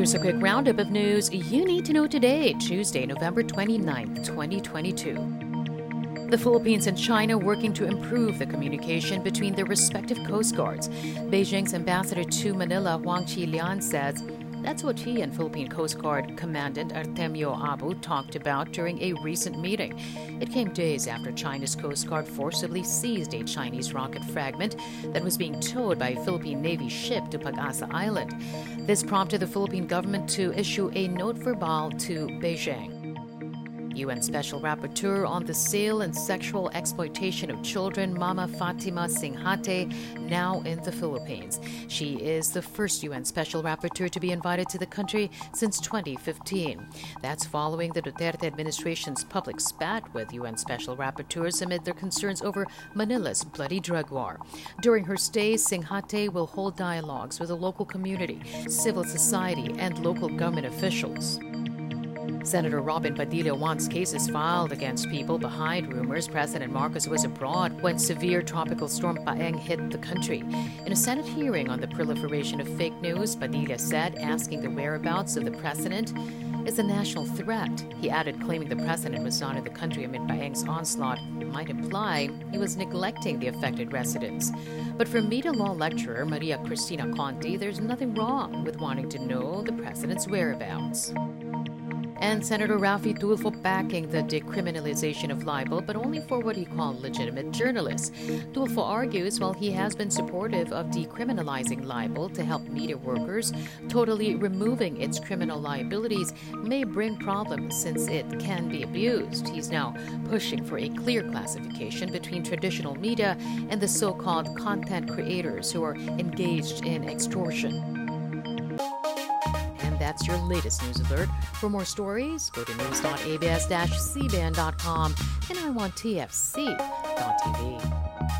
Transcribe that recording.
Here's a quick roundup of news you need to know today, Tuesday, November 29th, 2022. The Philippines and China working to improve the communication between their respective coast guards. Beijing's ambassador to Manila, Huang Xilian, says that's what he and Philippine Coast Guard Commandant Artemio Abu talked about during a recent meeting. It came days after China's Coast Guard forcibly seized a Chinese rocket fragment that was being towed by a Philippine Navy ship to Pag-asa Island. This prompted the Philippine government to issue a note verbale to Beijing. UN Special Rapporteur on the Sale and Sexual Exploitation of Children, Mama Fatima Singhateh, now in the Philippines. She is the first UN Special Rapporteur to be invited to the country since 2015. That's following the Duterte administration's public spat with UN Special Rapporteurs amid their concerns over Manila's bloody drug war. During her stay, Singhateh will hold dialogues with the local community, civil society, and local government officials. Senator Robin Padilla wants cases filed against people behind rumors President Marcos was abroad when severe tropical storm Paeng hit the country. In a Senate hearing on the proliferation of fake news, Padilla said asking the whereabouts of the president is a national threat. He added, claiming the president was not in the country amid Paeng's onslaught might imply he was neglecting the affected residents. But for media law lecturer Maria Cristina Conti, there's nothing wrong with wanting to know the president's whereabouts and Senator Raffy Tulfo backing the decriminalization of libel, but only for what he called legitimate journalists. Tulfo argues while he has been supportive of decriminalizing libel to help media workers, totally removing its criminal liabilities may bring problems since it can be abused. He's now pushing for a clear classification between traditional media and the so called content creators who are engaged in extortion. That's your latest news alert. For more stories, go to news.abs-cbn.com and I want TFC.tv.